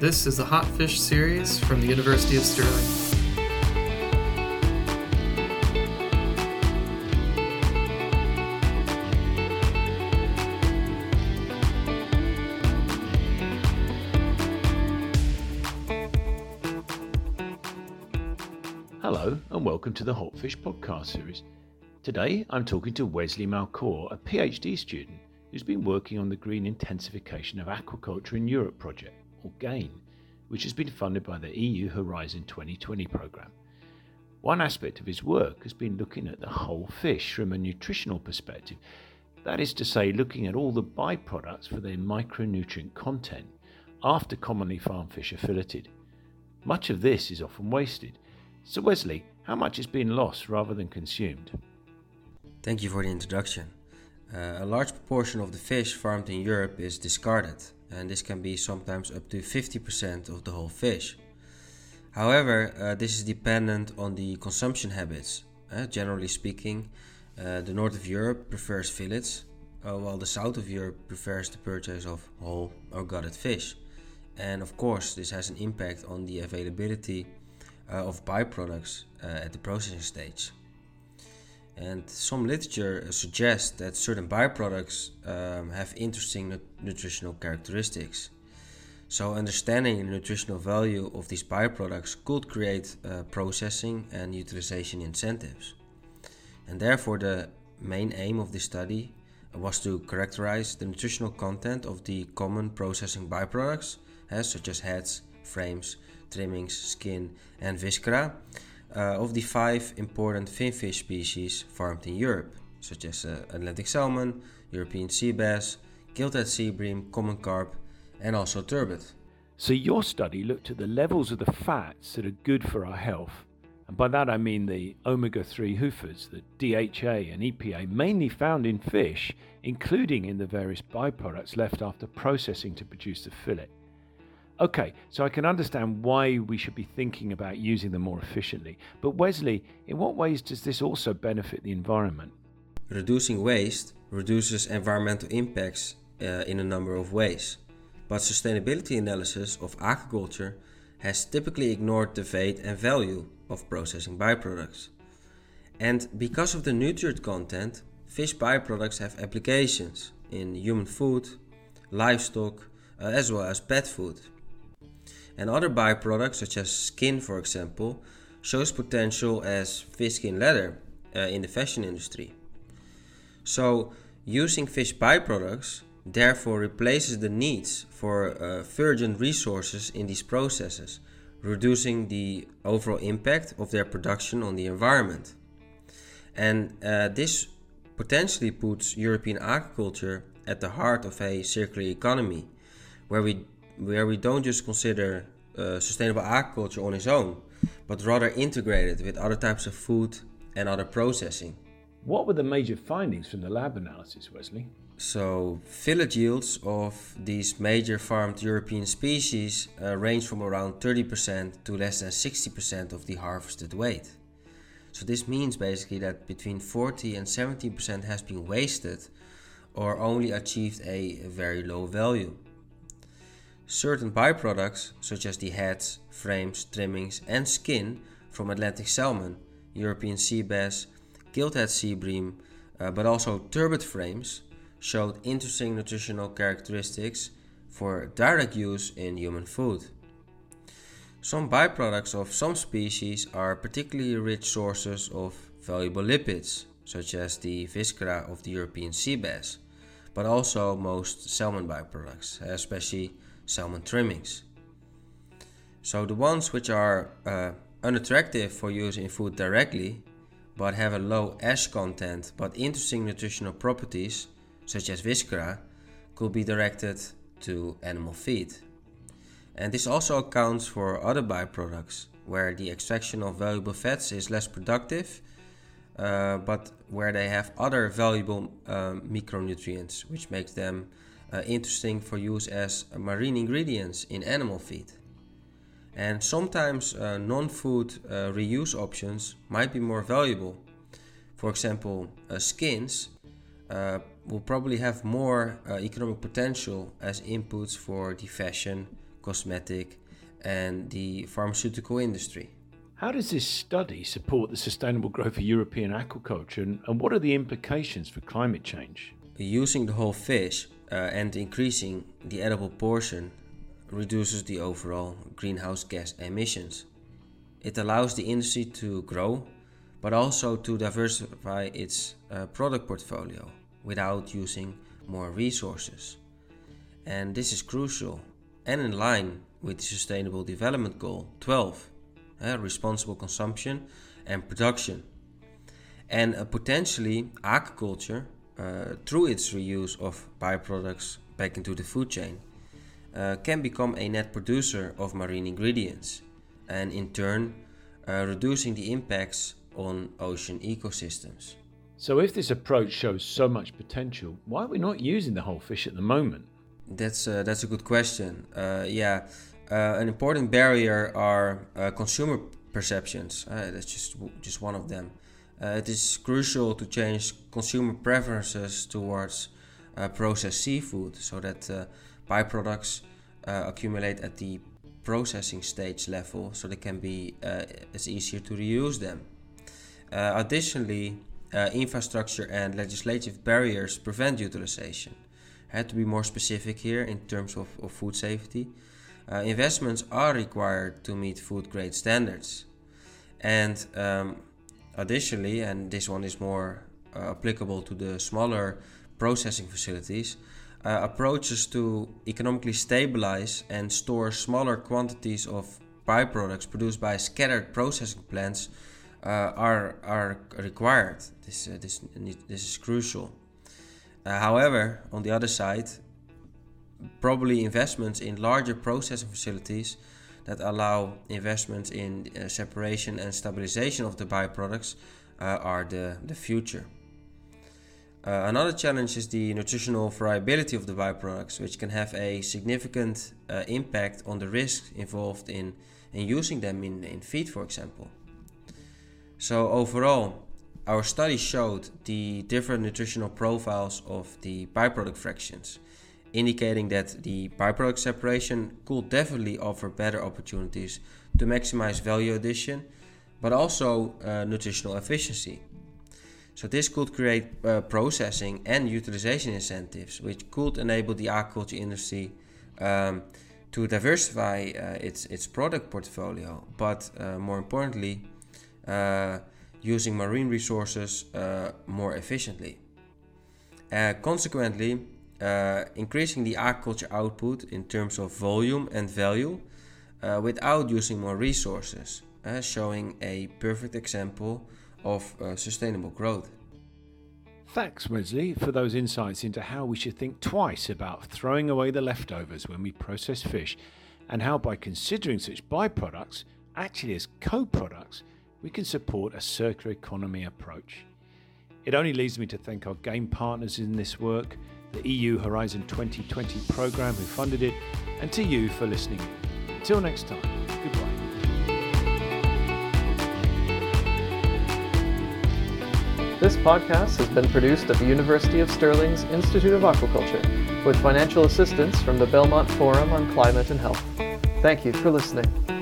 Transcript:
This is the Hot Fish series from the University of Stirling. Hello, and welcome to the Hot Fish podcast series. Today I'm talking to Wesley Malcorps, a PhD student who's been working on the Green Intensification of Aquaculture in Europe project, or GAIN, which has been funded by the EU Horizon 2020 programme. One aspect of his work has been looking at the whole fish from a nutritional perspective, that is to say, looking at all the byproducts for their micronutrient content after commonly farmed fish are filleted. Much of this is often wasted. So, Wesley, how much is being lost rather than consumed? Thank you for the introduction. Uh, a large proportion of the fish farmed in Europe is discarded, and this can be sometimes up to 50% of the whole fish. However, uh, this is dependent on the consumption habits. Uh, generally speaking, uh, the north of Europe prefers fillets, uh, while the south of Europe prefers the purchase of whole or gutted fish. And of course, this has an impact on the availability uh, of byproducts at the processing stage. And some literature suggests that certain byproducts um, have interesting nu- nutritional characteristics. So, understanding the nutritional value of these byproducts could create uh, processing and utilization incentives. And therefore, the main aim of this study was to characterize the nutritional content of the common processing byproducts, uh, such as heads, frames, trimmings, skin, and viscera, uh, of the five important finfish species farmed in Europe, such as uh, Atlantic salmon, European sea bass, gilthead sea bream, common carp, and also turbot. So, your study looked at the levels of the fats that are good for our health, and by that I mean the omega 3 HUFAs, the DHA and EPA, mainly found in fish, including in the various byproducts left after processing to produce the fillet. Okay, so I can understand why we should be thinking about using them more efficiently. But Wesley, in what ways does this also benefit the environment? Reducing waste reduces environmental impacts uh, in a number of ways. But sustainability analysis of aquaculture has typically ignored the weight and value of processing byproducts. And because of the nutrient content, fish byproducts have applications in human food, livestock, uh, as well as pet food and other byproducts such as skin for example shows potential as fish skin leather uh, in the fashion industry. So using fish byproducts therefore replaces the needs for uh, virgin resources in these processes, reducing the overall impact of their production on the environment. And uh, this potentially puts European aquaculture at the heart of a circular economy, where we where we don't just consider uh, sustainable aquaculture on its own, but rather integrated with other types of food and other processing. What were the major findings from the lab analysis, Wesley? So, fillet yields of these major farmed European species uh, range from around 30% to less than 60% of the harvested weight. So, this means basically that between 40 and 70% has been wasted or only achieved a very low value. Certain byproducts, such as the heads, frames, trimmings, and skin from Atlantic salmon, European sea bass, gilthead sea bream, uh, but also turbot frames, showed interesting nutritional characteristics for direct use in human food. Some byproducts of some species are particularly rich sources of valuable lipids, such as the viscera of the European sea bass, but also most salmon byproducts, especially salmon trimmings. So the ones which are uh, unattractive for use in food directly, but have a low ash content but interesting nutritional properties, such as viscera, could be directed to animal feed. And this also accounts for other byproducts, where the extraction of valuable fats is less productive, uh, but where they have other valuable um, micronutrients, which makes them uh, interesting for use as marine ingredients in animal feed. And sometimes uh, non food uh, reuse options might be more valuable. For example, uh, skins uh, will probably have more uh, economic potential as inputs for the fashion, cosmetic, and the pharmaceutical industry. How does this study support the sustainable growth of European aquaculture and, and what are the implications for climate change? Using the whole fish uh, and increasing the edible portion reduces the overall greenhouse gas emissions. It allows the industry to grow, but also to diversify its uh, product portfolio without using more resources. And this is crucial and in line with the Sustainable Development Goal 12 uh, responsible consumption and production. And uh, potentially, aquaculture, uh, through its reuse of byproducts back into the food chain, uh, can become a net producer of marine ingredients and in turn uh, reducing the impacts on ocean ecosystems. So, if this approach shows so much potential, why are we not using the whole fish at the moment? That's uh, that's a good question. Uh, yeah, uh, an important barrier are consumer perceptions. That's just just one of them. It is crucial to change consumer preferences towards processed seafood so that byproducts accumulate at the processing stage level so they can be uh, it's easier to reuse them. Uh, additionally, uh, infrastructure and legislative barriers prevent utilization. I had to be more specific here in terms of, of food safety uh, investments are required to meet food grade standards. And um, additionally, and this one is more uh, applicable to the smaller processing facilities, uh, approaches to economically stabilize and store smaller quantities of byproducts produced by scattered processing plants uh, are, are required. This, uh, this, this is crucial. Uh, however, on the other side, probably investments in larger processing facilities that allow investments in uh, separation and stabilization of the byproducts uh, are the, the future. Uh, another challenge is the nutritional variability of the byproducts, which can have a significant uh, impact on the risks involved in, in using them in, in feed, for example. So, overall, our study showed the different nutritional profiles of the byproduct fractions indicating that the byproduct separation could definitely offer better opportunities to maximize value addition, but also uh, nutritional efficiency. So this could create uh, processing and utilization incentives, which could enable the aquaculture industry um, to diversify uh, its its product portfolio, but uh, more importantly, uh, using marine resources uh, more efficiently. consequently, uh, increasing the aquaculture output in terms of volume and value uh, without using more resources, uh, showing a perfect example of uh, sustainable growth. Thanks, Wesley, for those insights into how we should think twice about throwing away the leftovers when we process fish, and how by considering such byproducts actually as co products, we can support a circular economy approach. It only leaves me to thank our GAIN partners in this work the EU Horizon 2020 programme who funded it, and to you for listening. Until next time, goodbye. This podcast has been produced at the University of Stirling's Institute of Aquaculture with financial assistance from the Belmont Forum on Climate and Health. Thank you for listening.